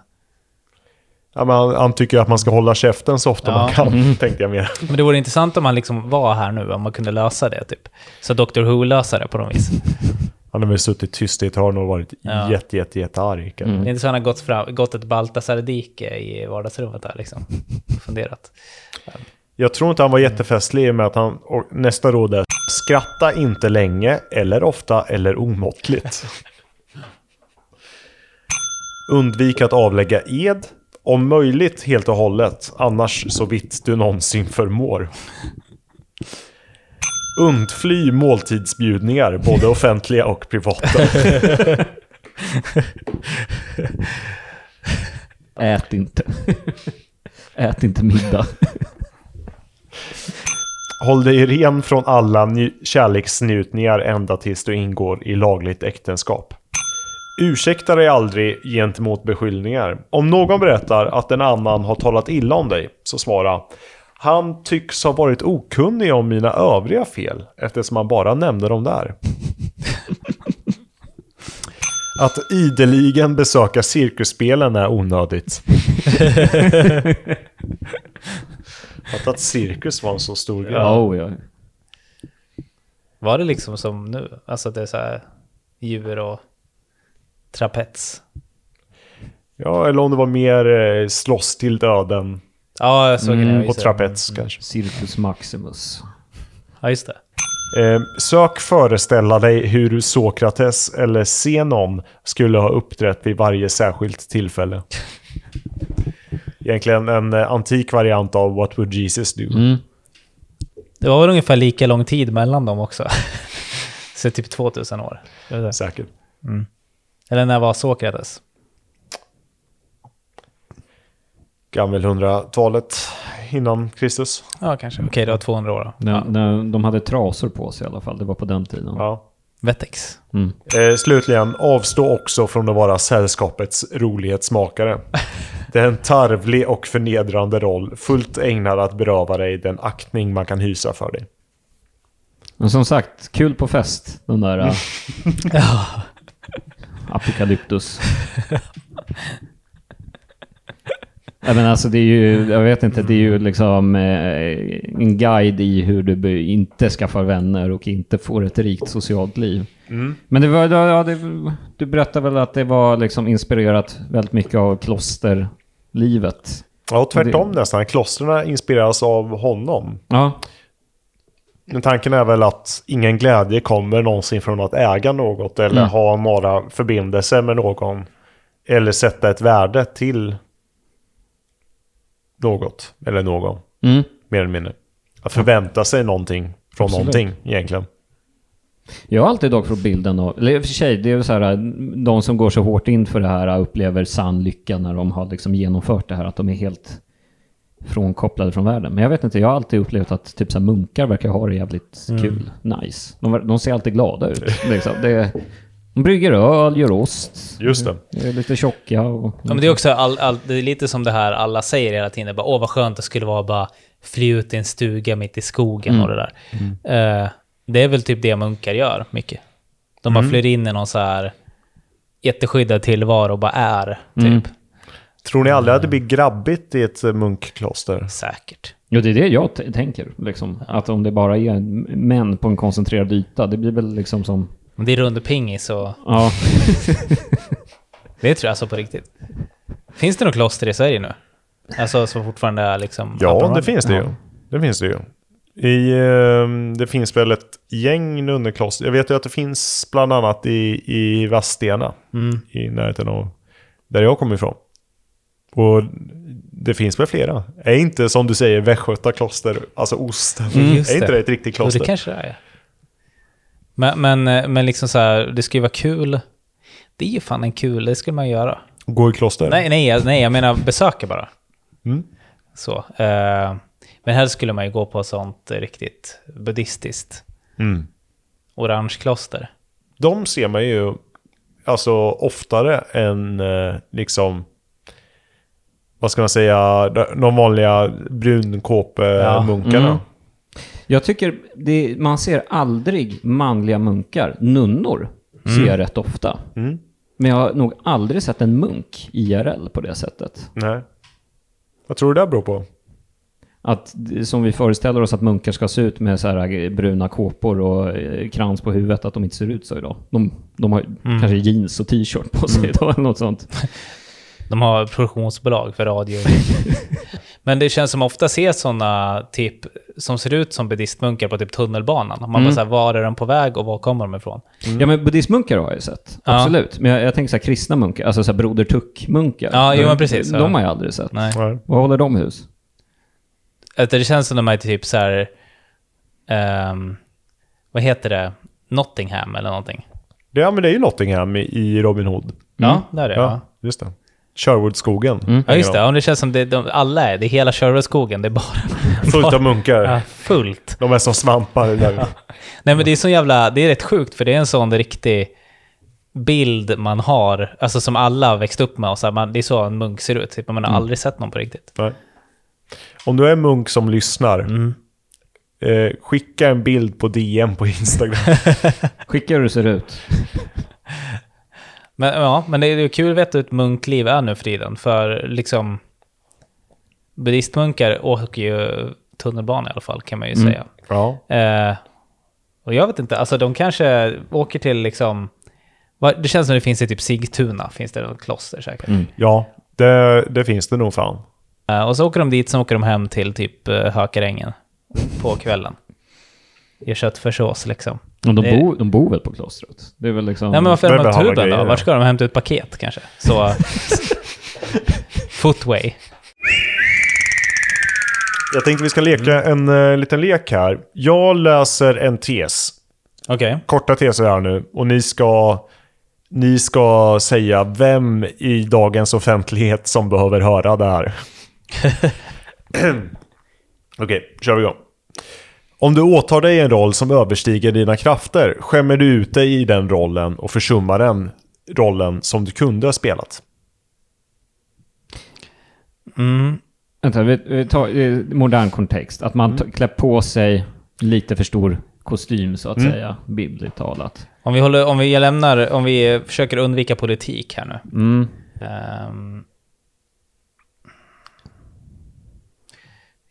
Ja, men han, han tycker att man ska hålla käften så ofta Ja. man kan, tänkte jag mer. Men det vore intressant om han liksom var här nu, om man kunde lösa det typ. Så Dr. Who löser det på något vis. Han har väl suttit tyst i ett hörn och varit Ja. jätte, jätte, jätte arg. Det är inte så han har gått, fram, gått ett Baltasar-dike i vardagsrummet där liksom. Funderat. Jag tror inte han var jättefestlig med att han... Och nästa råd är skratta inte länge, eller ofta, eller omåttligt. [laughs] Undvik att avlägga ed. Om möjligt helt och hållet, annars så vitt du någonsin förmår. Undfly måltidsbjudningar, både offentliga och privata. [laughs] Ät inte. [laughs] Ät inte middag. Håll dig ren från alla kärleksnjutningar ända tills du ingår i lagligt äktenskap. Ursäkta dig aldrig gentemot beskyllningar. Om någon berättar att en annan har talat illa om dig, så svara Han tycks ha varit okunnig om mina övriga fel, eftersom han bara nämnde dem där. [laughs] Att ideligen besöka cirkusspelen är onödigt. [laughs] Fatta att cirkus var en så stor grej. Ja, oh, ja. Var det liksom som nu? Alltså det är så här djur och trapets. Ja, eller om det var mer eh, slåss till döden Ja, jag såg Mm, det. på det. trapets kanske. Circus Maximus. Ja, just det. Eh, sök föreställa dig hur Sokrates eller Zenon skulle ha uppträtt vid varje särskilt tillfälle. [laughs] Egentligen en eh, antik variant av What would Jesus do? Mm. Det var väl ungefär lika lång tid mellan dem också. [laughs] Så typ 2000 år. Säkert. Eller när var Sokrates? Gammel 100-talet innan Kristus. Ja, kanske. Okej, det var 200 år då. När, Ja. när de hade trasor på sig i alla fall. Det var på den tiden. Ja. Vetex. Mm. Eh, slutligen, avstå också från att vara sällskapets rolighetsmakare. [laughs] Det är en tarvlig och förnedrande roll, fullt ägnad att beröva dig den aktning man kan hysa för dig. Men som sagt, kul på fest. Den där... [laughs] Ja. Apokalyptus. Jag menar, alltså det är ju, jag vet inte, det är ju liksom eh, en guide i hur du inte skaffar vänner och inte får ett rikt socialt liv. Mm. Men det var, ja, det, du berättade väl att det var liksom inspirerat väldigt mycket av klosterlivet? Ja, tvärtom nästan. Klostren inspireras av honom. Ja, Men tanken är väl att ingen glädje kommer någonsin från att äga något eller Mm. ha några förbindelser med någon. Eller sätta ett värde till något eller någon, mm. mer eller mindre. Att förvänta sig någonting från Absolut. någonting egentligen. Jag har alltid dock fått bilden av, eller i och för sig, det är så här, de som går så hårt in för det här upplever sann lycka när de har liksom genomfört det här, att de är helt frånkopplade från världen. Men jag vet inte, jag har alltid upplevt att typ så här, munkar verkar ha det jävligt kul, nice. De, de ser alltid glada ut. [laughs] Liksom. Det, de brygger öl, gör ost, Just det. är lite tjocka och... Ja, men det är också all, all, det är lite som det här alla säger hela tiden. Bara, Åh, vad skönt det skulle vara att bara fly ut i en stuga mitt i skogen och det där. Eh, det är väl typ det munkar gör mycket. De bara flyr in i någon så här jätteskyddad tillvaro och bara är, typ. Tror ni aldrig att det blir grabbigt i ett eh, munkkloster? Säkert. Jo, det är det jag tänker. Liksom. Att om det bara är män på en koncentrerad yta, det blir väl liksom som... Men det är rundepingis och Ja, [laughs] det tror jag alltså på riktigt. Finns det något kloster i Sverige nu? Alltså som fortfarande är liksom... Ja, det finns det ju. Det finns det ju. I, eh, det finns väl ett gäng nunnekloster. Jag vet ju att det finns bland annat i, i Vadstena. Mm. I närheten av där jag kommer ifrån. Och det finns väl flera. Är inte som du säger Västgöta kloster, alltså osten. Mm, är inte det. ett riktigt Jo, kloster? det kanske det är. Men, men, eh, men liksom så här, det skulle ju vara kul. Det är ju fan en kul, det skulle man göra. Gå i kloster? Nej, nej, nej, jag menar besöka bara. Mm. Så. Eh, men helst skulle man ju gå på sånt riktigt buddhistiskt Mm. orange kloster. De ser man ju alltså oftare än eh, liksom vad ska man säga, de vanliga brunkåpemunkarna. Mm. Jag tycker det, man ser aldrig manliga munkar. Nunnor ser jag rätt ofta. Mm. Men jag har nog aldrig sett en munk IRL på det sättet. Nej. Vad tror du det beror på? Att, som vi föreställer oss att munkar ska se ut med så här bruna kåpor och eh, krans på huvudet, att de inte ser ut så idag. De, de har kanske jeans och t-shirt på sig idag eller något sånt. [laughs] De har produktionsbolag för radio. [laughs] Men det känns som ofta ser sådana typ som ser ut som buddhistmunkar på typ tunnelbanan. Man bara såhär, var är de på väg och var kommer de ifrån? Ja men buddhistmunkar har jag ju sett, Ja. absolut. Men jag, jag tänker så här kristna munkar, alltså så här Broder Tuck-munkar. Ja, jo, De- men precis, De ja. har jag aldrig sett. Nej. Vad håller de hus? Att det känns som de är typ så här. ehm, vad heter det? Nottingham eller någonting. Det, ja, men det är ju Nottingham i, i Robin Hood. Ja, där är det. Ja, Ja, just det. Sherwoodskogen. Mm. ja just det. Ja, det känns som det, de, alla är, det är hela Sherwoodskogen, det är bara... [laughs] Fullt av munkar. Ja, fullt. De är som svampar där. [laughs] Nej men det är så jävla, det är rätt sjukt för det är en sån riktig bild man har, alltså som alla har växt upp med och så här, man, det är så en munk ser ut, typ, men man har aldrig sett någon på riktigt. Nej. Om du är munk som lyssnar, eh, skicka en bild på DM på Instagram. [laughs] Skicka hur det ser ut. Men ja, men det är ju kul att veta hur ett munkliv är nu för tiden, för liksom buddhistmunkar åker ju tunnelbana i alla fall kan man ju säga. ja. Eh, och jag vet inte, alltså de kanske åker till liksom, det känns som det finns i typ Sigtuna, finns det något kloster säkert. ja, det, det finns det nog fan. Eh, och så åker de dit, sen åker de hem till typ uh, Hökarängen på kvällen. Gör köttfärssås liksom. Och de, Det- bor, de bor väl på klostret? Det är väl liksom... Nej men varför är det de alla tuben då? Vart ska de hämta ut paket kanske? Så... [laughs] footway. Jag tänkte vi ska leka en uh, liten lek här. Jag läser en tes. Okej. Korta teser här nu. Och ni ska, ni ska säga vem i dagens offentlighet som behöver höra det här. [laughs] Okej, kör vi igång. Om du åtar dig en roll som överstiger dina krafter, skämmer du ut dig i den rollen och försummar den rollen som du kunde ha spelat. Mm. Vänta, vi, vi tar eh, modern kontext. Att man mm. klär på sig lite för stor kostym så att säga, bildligt talat. Om vi håller, om vi lämnar, om vi försöker undvika politik här nu. Mm. Ehm,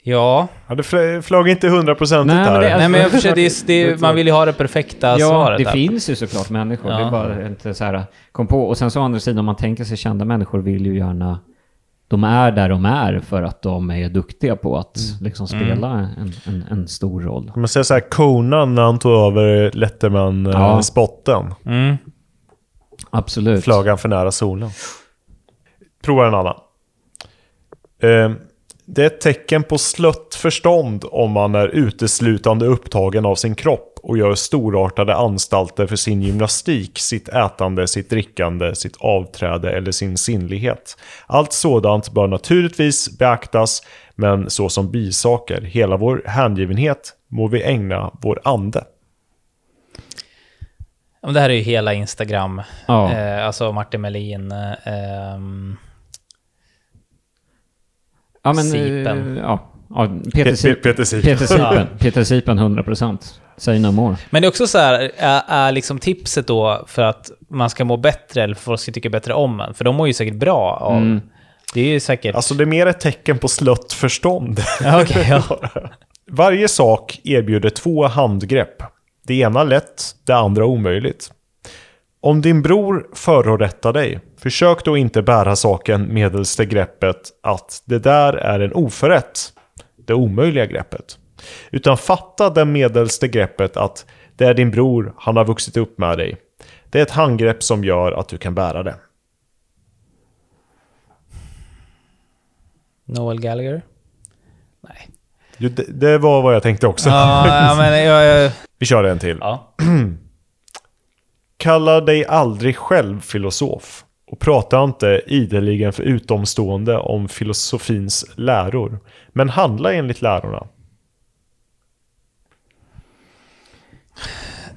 Ja, Ja, det fl- flög inte hundraprocentigt men här. det är- nej men jag försöker, det, är- det, är- man vill ju ha det perfekta Ja, svaret. det där. finns ju såklart människor. Det Ja. är bara inte så här, kom på. Och sen så å andra sidan, om man tänker sig kända människor vill ju gärna, de är där de är för att de är duktiga på att liksom spela en, en, en stor roll. Man säga så här, Conan när han tog över Ja. Letterman-spotten. Mm. Absolut. Flög han för nära solen. Prova en annan. Eh, det är ett tecken på slött förstånd om man är uteslutande upptagen av sin kropp och gör storartade anstalter för sin gymnastik, sitt ätande, sitt drickande, sitt avträde eller sin sinnlighet. Allt sådant bör naturligtvis beaktas, men så som bisaker. Hela vår hängivenhet må vi ägna vår ande. Det här är ju hela Instagram. Ja. Eh, alltså Martin Melin. Eh, ehm, Ja, men... Sipen. eh, Ja. ja Peter, Pe- Sipen. Peter Sipen. Peter Sipen. Peter Sipen 100%. Say no more. Men det är också så här, är, är liksom tipset då för att man ska må bättre eller för att folk ska tycka bättre om en? För de mår ju säkert bra av... Mm. Det är ju säkert... Alltså det är mer ett tecken på slött förstånd. Okej, ja. Varje sak erbjuder två handgrepp. Det ena lätt, det andra omöjligt. Om din bror förorättar dig, försök då inte bära saken medelst det greppet att det där är en oförrätt, det omöjliga greppet. Utan fatta det medelst det greppet att det är din bror, han har vuxit upp med dig. Det är ett handgrepp som gör att du kan bära det. Noel Gallagher? Nej. Jo, det, det var vad jag tänkte också. Ja, ja, jag... jag Vi kör en till. ja. [clears throat] Kalla dig aldrig själv filosof och prata inte ideligen för utomstående om filosofins läror. Men handla enligt lärorna.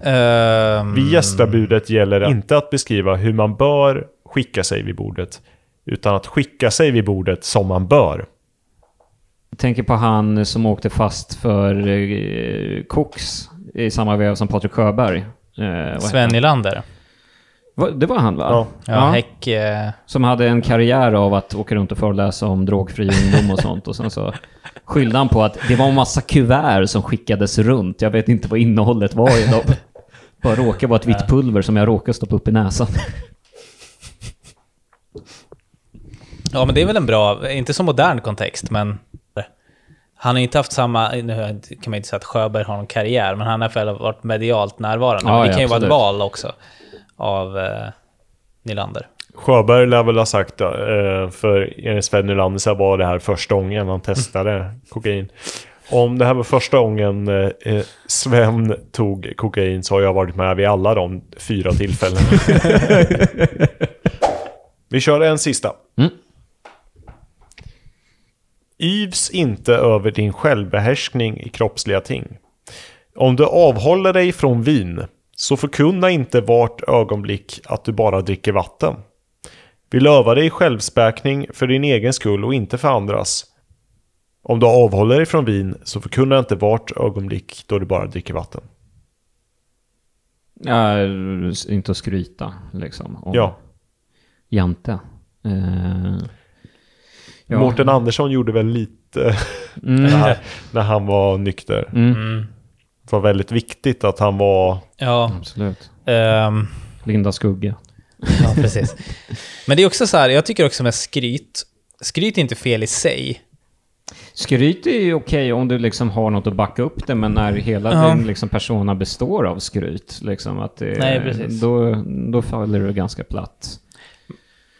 Ehm, Vid gästabudet gäller det inte att beskriva hur man bör skicka sig vid bordet, utan att skicka sig vid bordet som man bör. Jag tänker på han som åkte fast för eh, koks i samma vev som Patrik Sjöberg. Eh, Sven? Nylander. Det var han va? Ja. Ja, Häck... Eh, Som hade en karriär av att åka runt och föreläsa om drogfri ungdom och sånt. Och sen så skyllde han på att det var en massa kuvert som skickades runt. Jag vet inte vad innehållet var i dem. Bara råkade vara ett vitt pulver som jag råkade stoppa upp i näsan. ja, men det är väl en bra... Inte så modern kontext, men... Han har inte haft samma... Nu kan man inte säga att Sjöberg har någon karriär, men han har i alla fall varit medialt närvarande. Ja, Men det ja, kan ju vara ett absolut. val också av eh, Nylander. Sjöberg lär väl ha sagt, eh, för enligt Sven Nylander så var det här första gången han testade kokain. Om det här var första gången eh, eh, Sven tog kokain så har jag varit med vid alla de fyra tillfällena. [laughs] Vi kör en sista. Mm. Yvs inte över din självbehärskning i kroppsliga ting. Om du avhåller dig från vin, så förkunna inte vart ögonblick att du bara dricker vatten. Vill öva dig i självspäkning för din egen skull och inte för andras. Om du avhåller dig från vin, så förkunna inte vart ögonblick då du bara dricker vatten. Ja, inte att skryta liksom. Om Ja, Jante. Eh, ja. Mårten Andersson gjorde väl lite [laughs] Mm. när, när han var nykter. Mm. Mm. Det var väldigt viktigt att han var... Ja, Absolut. ehm, Linda Skugge. ja, precis. Men det är också så här, jag tycker också med skryt, skryt är inte fel i sig. Skryt är ju okej om du liksom har något att backa upp det, men när hela Ja. din liksom persona består av skryt, liksom att det, Nej, precis. Då, då faller du ganska platt.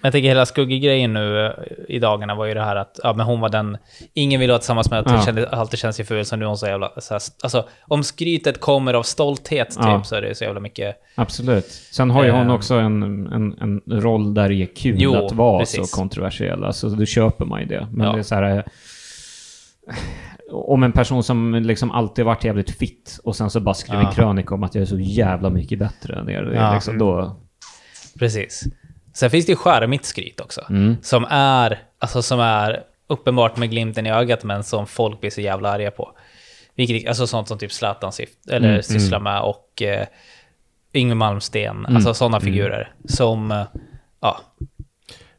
Jag tänker hela skuggegrejen nu eh, i dagarna var ju det här att ja, men hon var den... Ingen ville vara tillsammans med, att Ja. kände, alltid känns sig ful, så nu är hon så jävla... Så här, alltså, om skrytet kommer av stolthet typ, Ja. så är det så jävla mycket... Absolut. Sen har ju hon Eh. också en, en, en roll där det är kul Jo, att vara precis. så kontroversiell. Alltså, då köper man ju det. Men Ja. det är så här... eh, Om en person som liksom alltid varit jävligt fit och sen så bara skriver en krönika om att jag är så jävla mycket bättre än er. Liksom då, Precis. Sen finns det ju charmigt skryt också. Mm. Som är, alltså som är uppenbart med glimten i ögat, men som folk blir så jävla arga på. Vilket, alltså sånt som typ Zlatan syft, eller Mm, sysslar med och eh, Yngwie Malmsten, alltså sådana figurer. Som, eh, ja,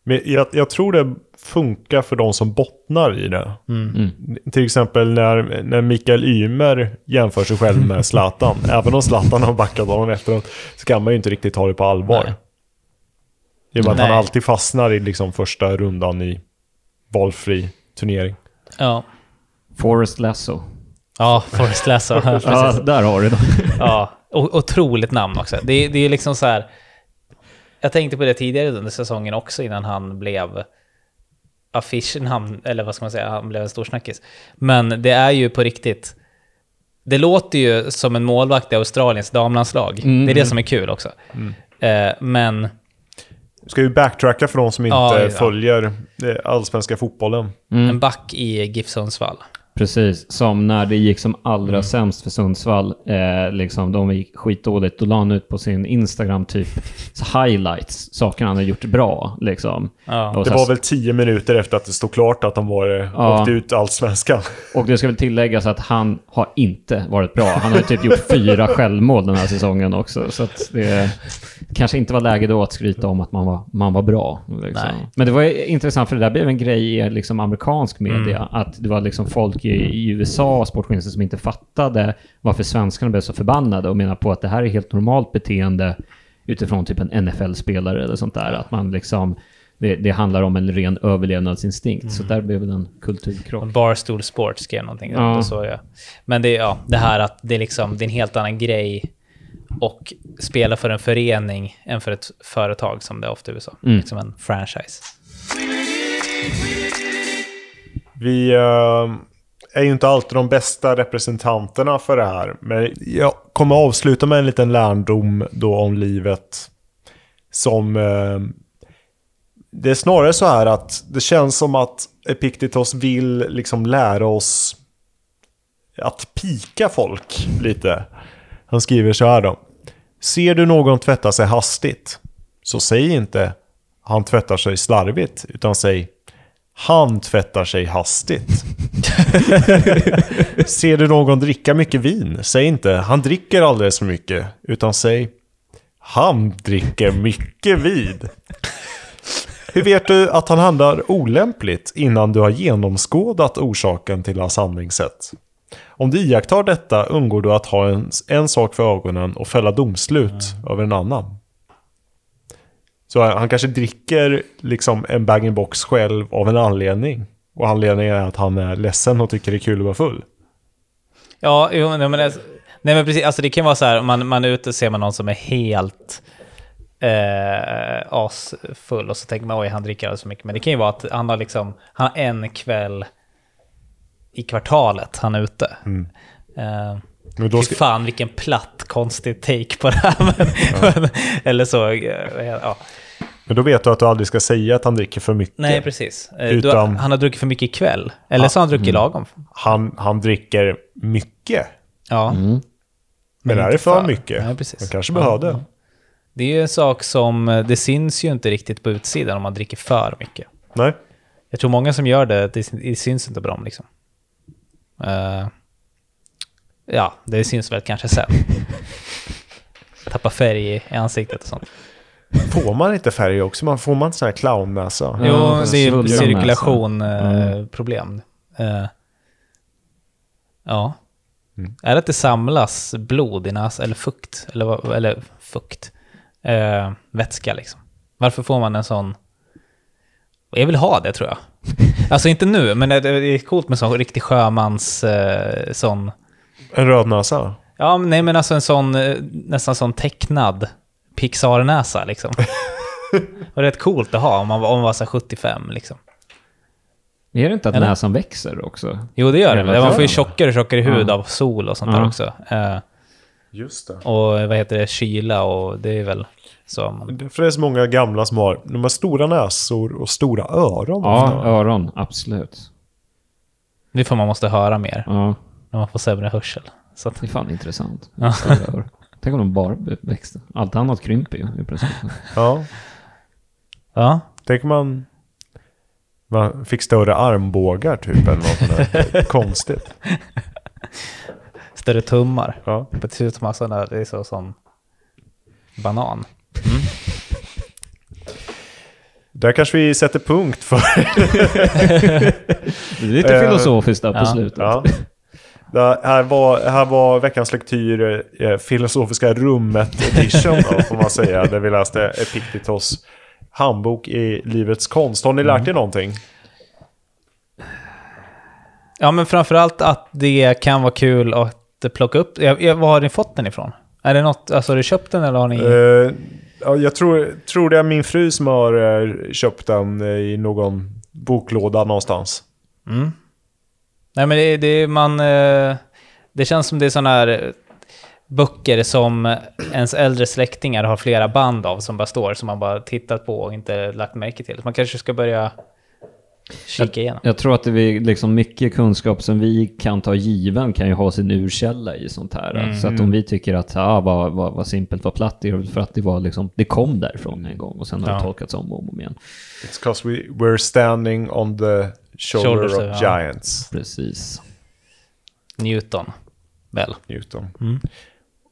Men jag, jag tror det funkar för de som bottnar i det. Mm. Till exempel när, när Mikael Ymer jämför sig själv med Zlatan. [laughs] Även om Zlatan har backat honom efteråt så kan man ju inte riktigt ta det på allvar. Nej. I och med att Nej. han alltid fastnar i liksom första rundan i valfri turnering. Ja. Forrest Lasso. Ja, Forrest Lasso. [laughs] Ja, där har du det. [laughs] Ja, o- otroligt namn också. Det, är- det är liksom så här... Jag tänkte på det tidigare under säsongen också innan han blev affischnamn, eller vad ska man säga, han blev en stor snackis. Men det är ju på riktigt. Det låter ju som en målvakt i Australiens damlandslag. Mm. Det är det som är kul också. Eh, men Ska vi backtracka för de som inte Ja, ja. följer eh, allsvenska fotbollen? en back i GIF Sundsvall. Precis, som när det gick som allra sämst för Sundsvall, eh, liksom de gick skitdåligt, då la han ut på sin Instagram typ highlights, saker han hade gjort bra liksom. Ja. Det var väl tio minuter efter att det stod klart att de var, eh, Ja. åkte ut allsvenskan. [laughs] och det ska väl tilläggas att han har inte varit bra. Han har typ gjort fyra [laughs] självmål den här säsongen också, så det kanske inte var läge då att skryta om att man var, man var bra. Liksom. Men det var intressant, för det där blev en grej i liksom amerikansk media, att det var liksom folk i, i USA, sportjournalister, som inte fattade varför svenskarna blev så förbannade och menar på att det här är helt normalt beteende utifrån typ en NFL-spelare eller sånt där. Att man liksom, det, det handlar om en ren överlevnadsinstinkt. Så där blev det en kulturkrock. Barstool Sports skrev någonting. Ja. Såg jag. Men det, är- ja, det här att det är, liksom, det är en helt annan grej och spela för en förening än för ett företag som det är ofta i USA. Mm. Liksom en franchise. Vi eh, är ju inte alltid de bästa representanterna för det här. Men jag kommer avsluta med en liten lärdom då om livet. Som... Eh, det är snarare så här att det känns som att Epictetos vill liksom lära oss att pika folk lite. Han skriver så här då. Ser du någon tvätta sig hastigt, så säg inte han tvättar sig slarvigt, utan säg han tvättar sig hastigt. [laughs] Ser du någon dricka mycket vin, säg inte han dricker alldeles för mycket, utan säg han dricker mycket vin. Hur vet du att han handlar olämpligt innan du har genomskådat orsaken till hans handlingssätt? Om du iakttar detta undgår du att ha en, en sak för ögonen och fälla domslut över en annan. Så han kanske dricker liksom en bag-in-box själv av en anledning. Och anledningen är att han är ledsen och tycker det är kul att vara full. Ja, jo, nej, men, nej, men precis. Alltså, det kan vara så här, man, man är ute och ser man någon som är helt eh, asfull och så tänker man oj, han dricker alldeles för mycket. Men det kan ju vara att han har liksom, han har en kväll i kvartalet han är ute. Eh, Men då Fy ska, fan vilken platt, konstig take på det här. [laughs] Men, [laughs] eller så, eh, ja. Men då vet du att du aldrig ska säga att han dricker för mycket. Nej, precis. Eh, Utan- han har druckit för mycket ikväll. Eller så har han druckit lagom. Han, han dricker mycket. Ja. Men det här är för för. mycket. Nej, precis. Man kanske behövde. Det är ju en sak som, eh, det syns ju inte riktigt på utsidan om man dricker för mycket. Nej. Jag tror många som gör det, det, syns inte på dem liksom. Eh, ja, det syns väl kanske sen. [laughs] Tappa färg i ansiktet och sånt. Får man inte färg också? Man, får man inte sån här clownnäsa? Ja, jo, fast det är svullan cirkulation näsa. eh, problem. Eh, ja. Mm. Är det att det samlas blod i näsan, eller fukt? Eller, vad- eller fukt? Eh, vätska liksom. Varför får man en sån... Jag vill ha det tror jag. [laughs] Alltså inte nu, men det är coolt med sån riktig sjömans... Sån... En röd näsa? Ja, men nej men alltså en sån nästan sån tecknad Pixar-näsa liksom. [laughs] Och rätt coolt att ha om man, var- om man var så här 75 liksom. Är det inte att Eller? näsan växer också? Jo, det gör det. Man får ju tjockare och tjockare hud Ja. av sol och sånt Ja. där också. Eh, Just det. och vad heter det, kyla och det är väl så. Man, Därför är det så många gamla som har, de har stora näsor och stora öron. Ja, ofta. öron, absolut. det är för man måste höra mer Ja, när man får sämre hörsel. Så att, det är fan intressant. Ja. Tänk om de bara växte. Allt annat krymper ju i princip. ja. ja, Tänk om man, man fick större armbågar typ eller något sånt där. Konstigt. större tummar. Ja. Det ser ut som där, det är så som banan. Där kanske vi sätter punkt för... Det är lite Eh, filosofiskt där på ja. slutet. ja. Det här, var, här var veckans lektyr, eh, Filosofiska rummet edition då, får man säga. Där vi läste Epictetos handbok i livets konst. Har ni lärt er någonting? Ja, men framförallt att det kan vara kul att plocka upp. Jag, jag, var har ni fått den ifrån? Är det något, alltså har du köpt den eller har ni... Eh, ja, jag tror, tror det är min fru som har eh, köpt den eh, i någon boklåda någonstans. Mm. Nej, men det, det man... eh, Det känns som det är sådana här eh, böcker som ens äldre släktingar har flera band av som bara står, som man bara tittat på och inte lagt märke till. Man kanske ska börja kika igenom. Jag tror att det är liksom mycket kunskap som vi kan ta given kan ju ha sin urkälla i sånt här. Mm. Så att om vi tycker att ah, vad, vad, vad simpelt, vad platt, det är för att det var liksom, det kom därifrån en gång och sen har Ja. det tolkats om och om igen. It's because we, we're standing on the shoulder Shoulders, of ja. giants. Precis. Newton, väl? Newton. Mm.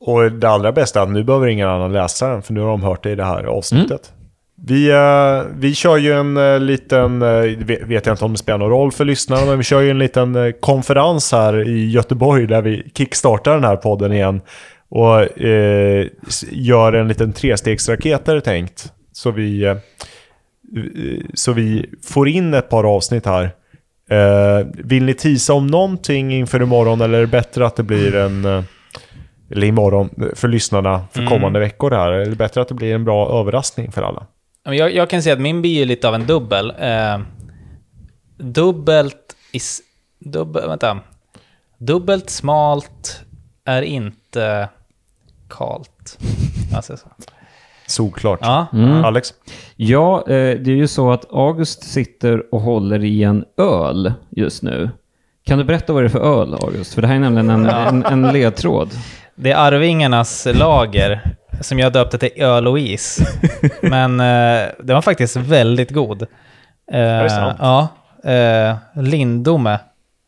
Och det allra bästa är att nu behöver ingen annan läsa den, för nu har de hört det i det här avsnittet. Vi, eh, vi kör ju en eh, liten, uh, vet jag inte om det spelar någon roll för lyssnarna, men vi kör ju en liten eh, konferens här i Göteborg där vi kickstartar den här podden igen. Och eh, gör en liten trestegsraket är det tänkt. Så vi, eh, eh, så vi får in ett par avsnitt här. Eh, vill ni tisa om någonting inför imorgon eller är det bättre att det blir en... eh, eller imorgon för lyssnarna för kommande veckor här. Är det bättre att det blir en bra överraskning för alla? Jag, jag kan säga att min blir lite av en dubbel. Eh, dubbelt is... Dubbel, vänta. Dubbelt smalt är inte kalt. [laughs] Alltså, så. Såklart. Ja, Alex? Ja, eh, det är ju så att August sitter och håller i en öl just nu. Kan du berätta vad det är för öl, August? För det här är nämligen en, en, en ledtråd. det är Arvingarnas lager som jag döpte till öl och is. Men eh, det var faktiskt väldigt god. Eh, det sant? Ja. Eh, Lindome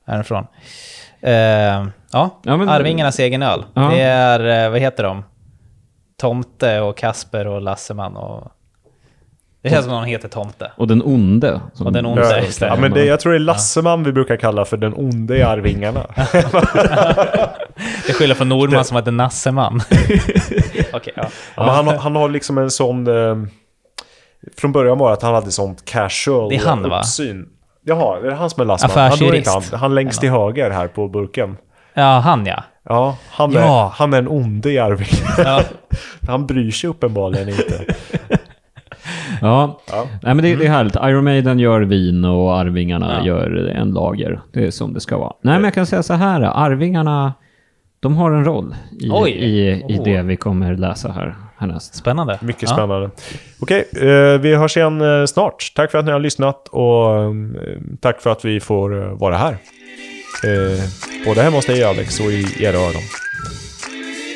är den från. Eh, ja, Ja, men- Arvingarnas egen öl. Ja. Det är, eh, vad heter de? Tomte och Kasper och Lasseman och... Det känns som att de heter Tomte. Och den onde. som- Och den onde, Ja, just det. ja, men det, jag tror det är Lasseman vi brukar kalla för den onde i Arvingarna. [laughs] Det skiljer från Nordman som heter Nasseman. [laughs] Okej, ja. Ja, han, har- han har liksom en sån... Eh, från början var det att han hade sånt casual Det är han, va? uppsyn. Jaha, är det han som är Lasseman? Ja, då är det inte Affärsjurist. han. han längst till höger här på burken. Ja, han ja. Ja, han är, Ja. han är en onde i Arvingarna. ja. [laughs] Han bryr sig uppenbarligen inte. [laughs] Ja, Ja. Nej, men det, det är härligt. Iron Maiden gör vin och Arvingarna gör en lager. Det är som det ska vara. Nej, men jag kan säga så här. Arvingarna, de har en roll i, Oj. i, i det vi kommer läsa här härnäst. Spännande. Mycket ja. spännande. Okej, eh, vi hörs igen eh, snart. Tack för att ni har lyssnat och eh, tack för att vi får eh, vara här. Eh, både hemma hos dig Alex och i era öron.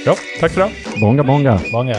Ja, tack för det. Bonga bonga. Många.